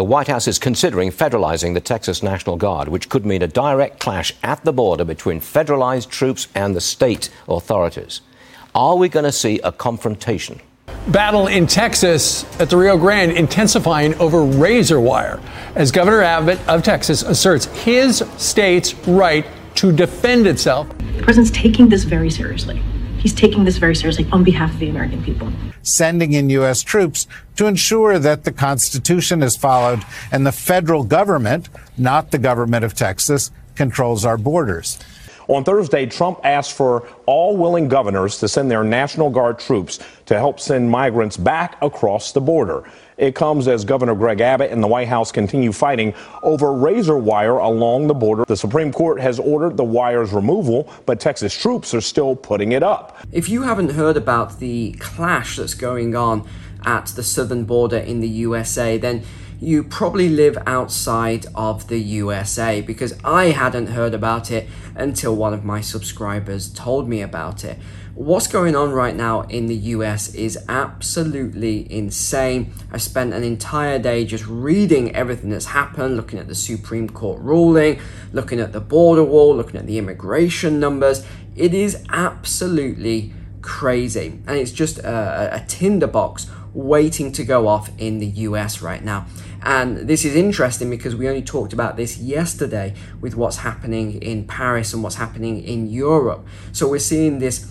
the White House is considering federalizing the Texas National Guard, which could mean a direct clash at the border between federalized troops and the state authorities. Are we going to see a confrontation? Battle in Texas at the Rio Grande intensifying over razor wire as Governor Abbott of Texas asserts his state's right to defend itself. The president's taking this very seriously. He's taking this very seriously on behalf of the American people. Sending in U.S. troops to ensure that the Constitution is followed and the federal government, not the government of Texas, controls our borders. On Thursday, Trump asked for all willing governors to send their National Guard troops to help send migrants back across the border. It comes as Governor Greg Abbott and the White House continue fighting over razor wire along the border. The Supreme Court has ordered the wire's removal, but Texas troops are still putting it up. If you haven't heard about the clash that's going on at the southern border in the USA, then you probably live outside of the USA because I hadn't heard about it until one of my subscribers told me about it. What's going on right now in the US is absolutely insane. I spent an entire day just reading everything that's happened, looking at the Supreme Court ruling, looking at the border wall, looking at the immigration numbers. It is absolutely crazy. And it's just a, a tinderbox waiting to go off in the US right now. And this is interesting because we only talked about this yesterday with what's happening in Paris and what's happening in Europe. So we're seeing this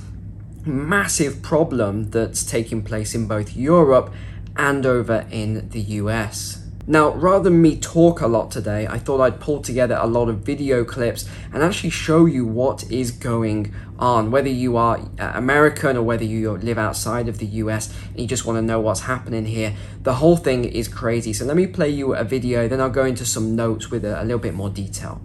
massive problem that's taking place in both Europe and over in the US. Now, rather than me talk a lot today, I thought I'd pull together a lot of video clips and actually show you what is going on. Whether you are uh, American or whether you live outside of the US and you just want to know what's happening here, the whole thing is crazy. So let me play you a video, then I'll go into some notes with a, a little bit more detail.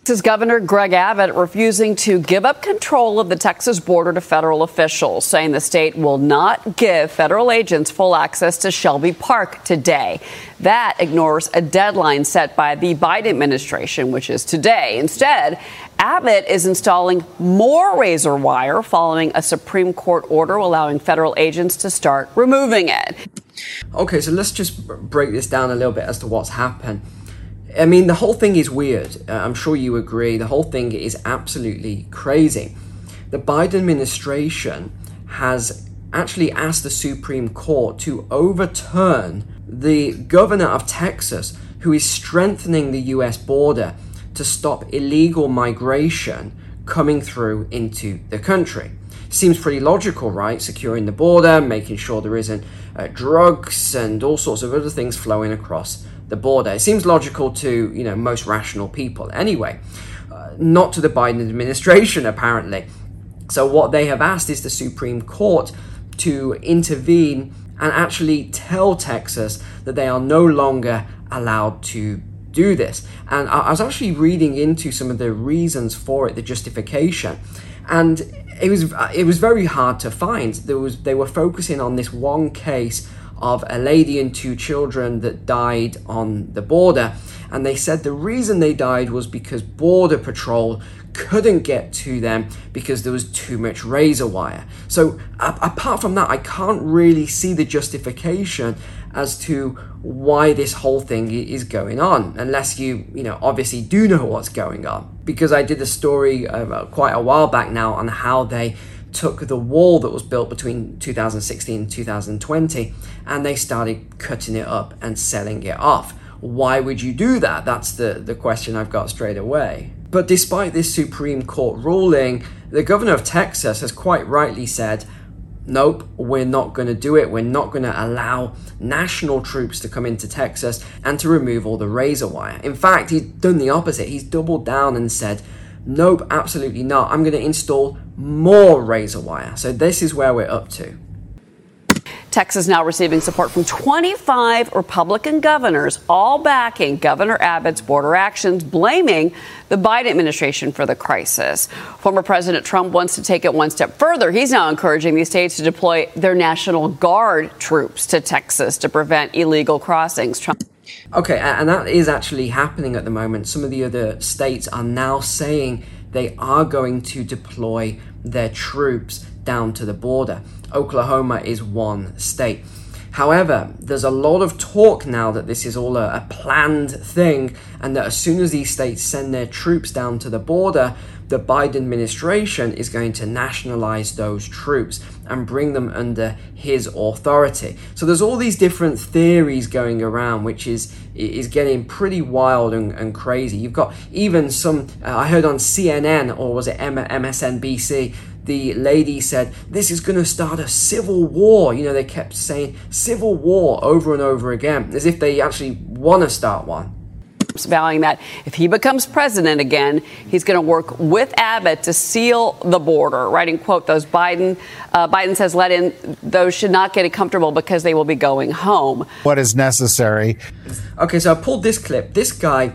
Texas Governor Greg Abbott refusing to give up control of the Texas border to federal officials, saying the state will not give federal agents full access to Shelby Park today. That ignores a deadline set by the Biden administration, which is today. Instead, Abbott is installing more razor wire following a Supreme Court order allowing federal agents to start removing it. Okay, so let's just break this down a little bit as to what's happened. I mean, the whole thing is weird. Uh, I'm sure you agree. The whole thing is absolutely crazy. The Biden administration has actually asked the Supreme Court to overturn the governor of Texas, who is strengthening the US border to stop illegal migration coming through into the country. Seems pretty logical, right? Securing the border, making sure there isn't uh, drugs and all sorts of other things flowing across the border. It seems logical to you know most rational people. Anyway, uh, not to the Biden administration apparently. So what they have asked is the Supreme Court to intervene and actually tell Texas that they are no longer allowed to do this. And I was actually reading into some of the reasons for it, the justification, and it was it was very hard to find. There was they were focusing on this one case of a lady and two children that died on the border. And they said the reason they died was because Border Patrol couldn't get to them because there was too much razor wire. So, a- apart from that, I can't really see the justification as to why this whole thing is going on, unless you, you know, obviously do know what's going on. Because I did a story uh, quite a while back now on how they took the wall that was built between 2016 and 2020 and they started cutting it up and selling it off. Why would you do that? That's the, the question I've got straight away. But despite this Supreme Court ruling, the governor of Texas has quite rightly said, nope, we're not going to do it. We're not going to allow national troops to come into Texas and to remove all the razor wire. In fact, he's done the opposite. He's doubled down and said, nope, absolutely not. I'm going to install more razor wire. So this is where we're up to. Texas now receiving support from 25 Republican governors, all backing Governor Abbott's border actions, blaming the Biden administration for the crisis. Former President Trump wants to take it one step further. He's now encouraging these states to deploy their National Guard troops to Texas to prevent illegal crossings. Trump- okay, and that is actually happening at the moment. Some of the other states are now saying they are going to deploy their troops down to the border. Oklahoma is one state. However, there's a lot of talk now that this is all a, a, planned thing, and that as soon as these states send their troops down to the border, the Biden administration is going to nationalize those troops and bring them under his authority. So there's all these different theories going around, which is is getting pretty wild and, and crazy. You've got even some uh, I heard on CNN or was it MSNBC the lady said, This is going to start a civil war. You know, they kept saying civil war over and over again, as if they actually want to start one. Vowing that if he becomes president again, he's going to work with Abbott to seal the border. Writing, quote, those Biden, uh, Biden says, let in those should not get it comfortable because they will be going home. What is necessary? Okay, so I pulled this clip. This guy.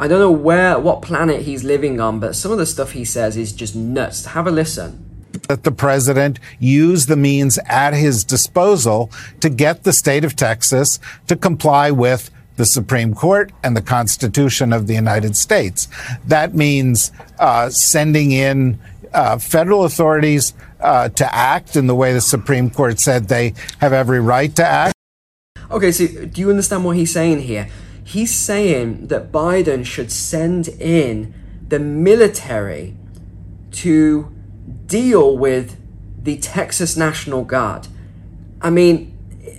I don't know where, what planet he's living on, but some of the stuff he says is just nuts. Have a listen that the president use the means at his disposal to get the state of Texas to comply with the Supreme Court and the Constitution of the United States. That means uh, sending in uh, federal authorities uh, to act in the way the Supreme Court said they have every right to act. Okay, so do you understand what he's saying here? He's saying that Biden should send in the military to deal with the Texas National Guard. I mean,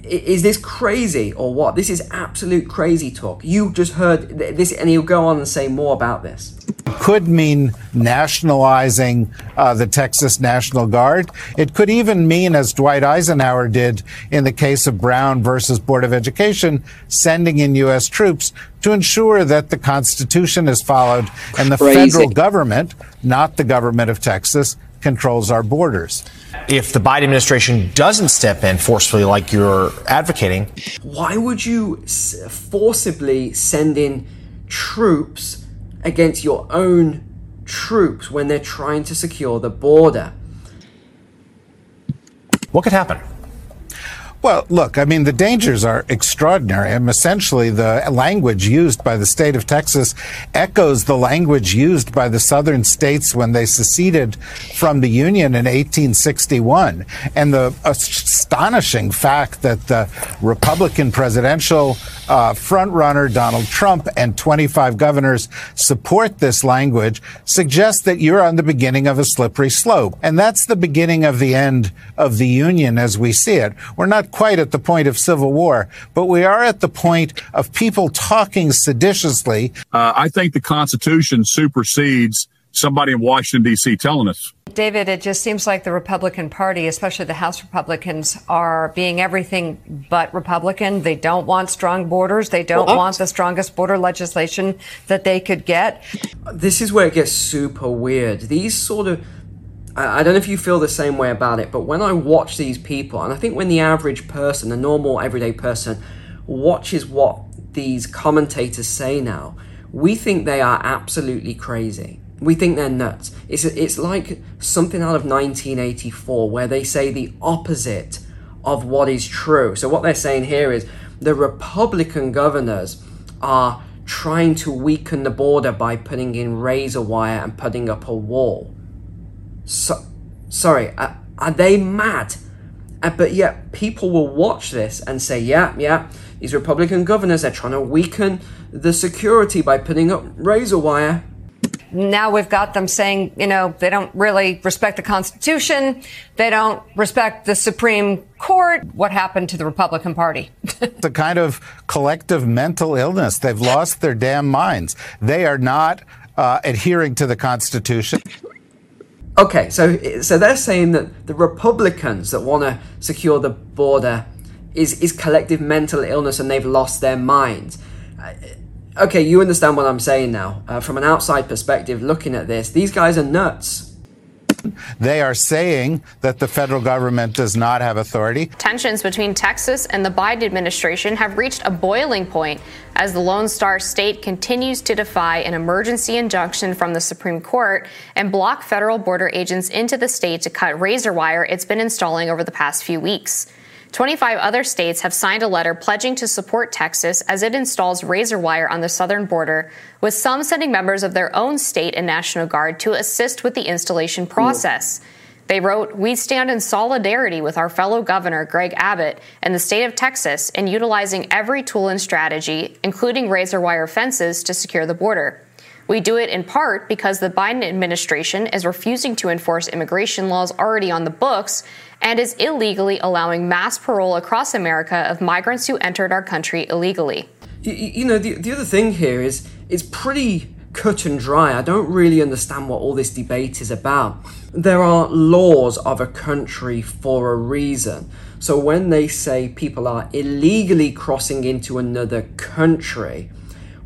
is this crazy or what? This is absolute crazy talk. You just heard this, and he'll go on and say more about this. Could mean nationalizing uh, the Texas National Guard. It could even mean, as Dwight Eisenhower did in the case of Brown versus Board of Education, sending in U.S. troops to ensure that the Constitution is followed and the Crazy. federal government, not the government of Texas, controls our borders. If the Biden administration doesn't step in forcefully, like you're advocating, why would you forcibly send in troops against your own troops when they're trying to secure the border? What could happen? Well, look, I mean, the dangers are extraordinary. And essentially, the language used by the state of Texas echoes the language used by the southern states when they seceded from the Union in 1861. And the astonishing fact that the Republican presidential uh, frontrunner Donald Trump and 25 governors support this language suggests that you're on the beginning of a slippery slope. And that's the beginning of the end of the Union as we see it. We're not quite at the point of civil war, but we are at the point of people talking seditiously. Uh, I think the Constitution supersedes somebody in Washington, D.C. telling us. David, it just seems like the Republican Party, especially the House Republicans, are being everything but Republican. They don't want strong borders. They don't want the strongest border legislation that they could get. This is where it gets super weird. These sort of I, don't know if you feel the same way about it, but when I watch these people, and I think when the average person, the normal everyday person, watches what these commentators say now, we think they are absolutely crazy. We think they're nuts. It's, it's like something out of 1984 where they say the opposite of what is true. So, what they're saying here is the Republican governors are trying to weaken the border by putting in razor wire and putting up a wall. So, sorry, are, are they mad? Uh, but yet people will watch this and say, yeah, yeah, these Republican governors, they're trying to weaken the security by putting up razor wire. Now we've got them saying, you know, they don't really respect the Constitution. They don't respect the Supreme Court. What happened to the Republican Party? it's a kind of collective mental illness. They've lost their damn minds. They are not uh, adhering to the Constitution. Okay, so so they're saying that the Republicans that want to secure the border is is collective mental illness and they've lost their minds. Okay, you understand what I'm saying now. Uh, from an outside perspective, looking at this, these guys are nuts. They are saying that the federal government does not have authority. Tensions between Texas and the Biden administration have reached a boiling point as the Lone Star State continues to defy an emergency injunction from the Supreme Court and block federal border agents into the state to cut razor wire it's been installing over the past few weeks. 25 other states have signed a letter pledging to support Texas as it installs razor wire on the southern border, with some sending members of their own state and National Guard to assist with the installation process. They wrote, We stand in solidarity with our fellow governor, Greg Abbott, and the state of Texas in utilizing every tool and strategy, including razor wire fences, to secure the border. We do it in part because the Biden administration is refusing to enforce immigration laws already on the books and is illegally allowing mass parole across America of migrants who entered our country illegally. You, you know, the, the other thing here is it's pretty cut and dry. I don't really understand what all this debate is about. There are laws of a country for a reason. So when they say people are illegally crossing into another country,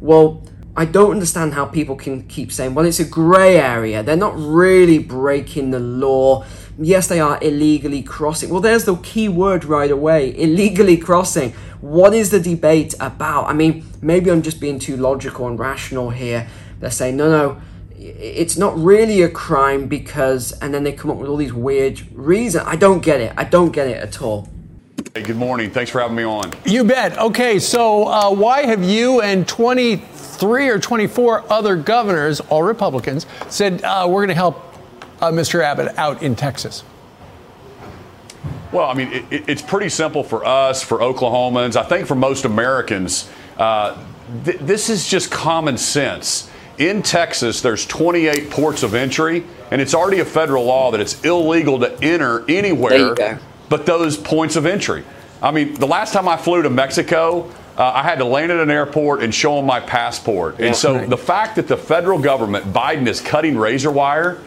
well, I don't understand how people can keep saying, well, it's a grey area. They're not really breaking the law. Yes, they are illegally crossing. Well, there's the key word right away illegally crossing. What is the debate about? I mean, maybe I'm just being too logical and rational here. They're saying, no, no, it's not really a crime because, and then they come up with all these weird reasons. I don't get it. I don't get it at all. Hey, good morning. Thanks for having me on. You bet. Okay, so uh, why have you and 20 three or 24 other governors, all Republicans, said uh, we're going to help uh, Mr. Abbott out in Texas? Well, I mean, it, it's pretty simple for us, for Oklahomans, I think for most Americans. Uh, th- this is just common sense. In Texas, there's 28 ports of entry, and it's already a federal law that it's illegal to enter anywhere but those points of entry. I mean, the last time I flew to Mexico, uh, I had to land at an airport and show them my passport. And so right. the fact that the federal government, Biden, is cutting razor wire,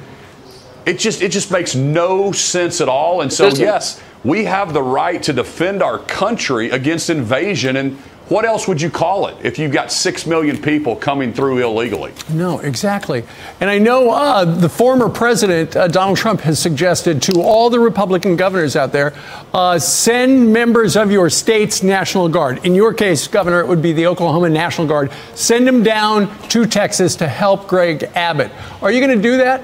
it just it just makes no sense at all. And so yes, we have the right to defend our country against invasion and what else would you call it if you've got six million people coming through illegally? No, exactly. And I know uh, the former president, uh, Donald Trump, has suggested to all the Republican governors out there uh, send members of your state's National Guard. In your case, Governor, it would be the Oklahoma National Guard. Send them down to Texas to help Greg Abbott. Are you going to do that?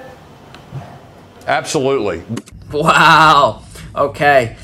Absolutely. Wow. Okay.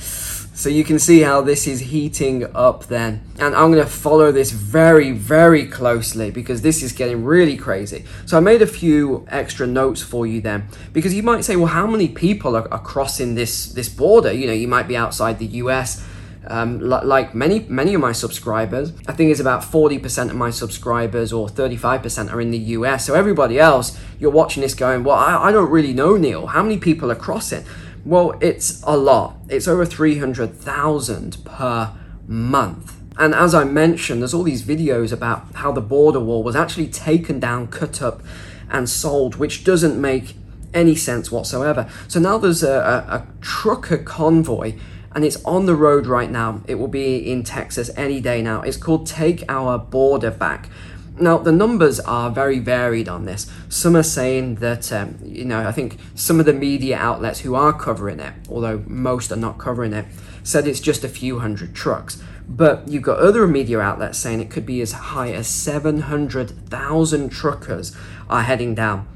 So you can see how this is heating up then. And I'm going to follow this very, very closely because this is getting really crazy. So I made a few extra notes for you then. Because you might say, well, how many people are, are crossing this, this border? You know, you might be outside the US. Um, like many many of my subscribers, I think it's about 40% of my subscribers or 35% are in the US. So everybody else, you're watching this going, well, I, I don't really know, Neil. How many people are crossing? Well, it's a lot. It's over 300,000 per month. And as I mentioned, there's all these videos about how the border wall was actually taken down, cut up, and sold, which doesn't make any sense whatsoever. So now there's a, a, a trucker convoy and it's on the road right now. It will be in Texas any day now. It's called Take Our Border Back. Now, the numbers are very varied on this. Some are saying that, um, you know, I think some of the media outlets who are covering it, although most are not covering it, said it's just a few hundred trucks. But you've got other media outlets saying it could be as high as 700,000 truckers are heading down.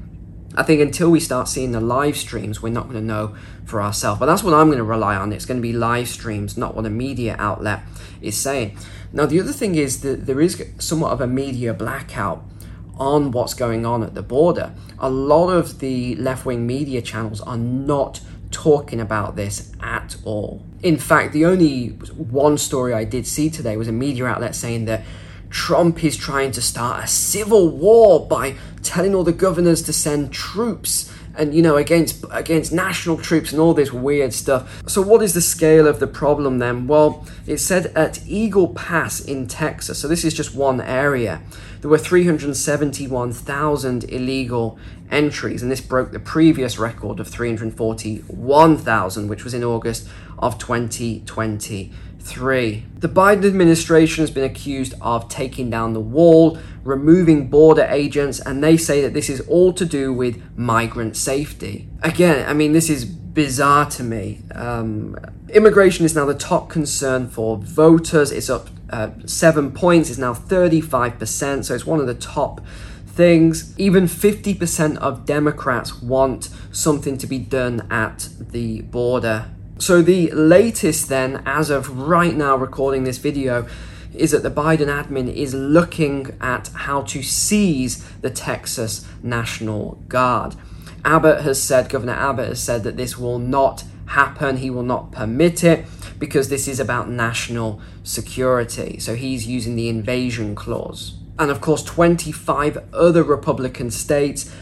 I think until we start seeing the live streams, we're not going to know for ourselves. But that's what I'm going to rely on. It's going to be live streams, not what a media outlet is saying. Now, the other thing is that there is somewhat of a media blackout on what's going on at the border. A lot of the left wing media channels are not talking about this at all. In fact, the only one story I did see today was a media outlet saying that Trump is trying to start a civil war by telling all the governors to send troops and you know against against national troops and all this weird stuff. So what is the scale of the problem then? Well, it said at Eagle Pass in Texas. So this is just one area. There were 371,000 illegal entries and this broke the previous record of 341,000 which was in August of 2020. Three, the Biden administration has been accused of taking down the wall, removing border agents, and they say that this is all to do with migrant safety. Again, I mean, this is bizarre to me. Um, immigration is now the top concern for voters. It's up uh, seven points, it's now 35%, so it's one of the top things. Even 50% of Democrats want something to be done at the border so the latest then, as of right now recording this video, is that the Biden admin is looking at how to seize the Texas National Guard. Abbott has said, Governor Abbott has said that this will not happen. He will not permit it because this is about national security. So he's using the invasion clause. And of course, 25 other Republican states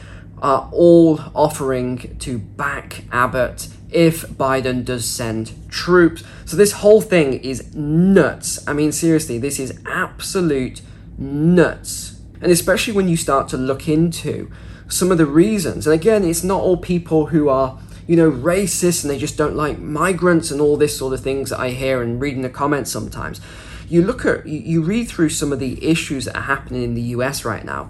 are all offering to back Abbott if Biden does send troops. So this whole thing is nuts. I mean, seriously, this is absolute nuts. And especially when you start to look into some of the reasons. And again, it's not all people who are, you know, racist and they just don't like migrants and all this sort of things that I hear and read in the comments sometimes. You look at, you read through some of the issues that are happening in the US right now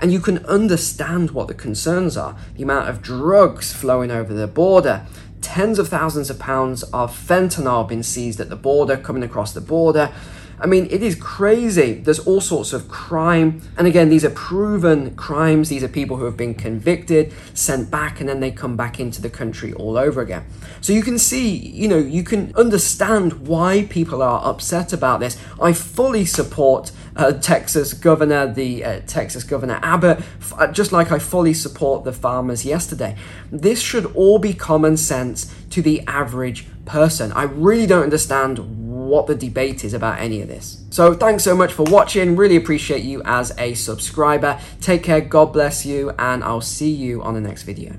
and you can understand what the concerns are. The amount of drugs flowing over the border, tens of thousands of pounds of fentanyl being seized at the border, coming across the border. I mean, it is crazy. There's all sorts of crime. And again, these are proven crimes. These are people who have been convicted, sent back, and then they come back into the country all over again. So you can see, you know, you can understand why people are upset about this. I fully support uh, Texas governor, the uh, Texas governor Abbott, f- just like I fully support the farmers yesterday. This should all be common sense to the average person. I really don't understand what the debate is about any of this. So thanks so much for watching. Really appreciate you as a subscriber. Take care, God bless you, and I'll see you on the next video.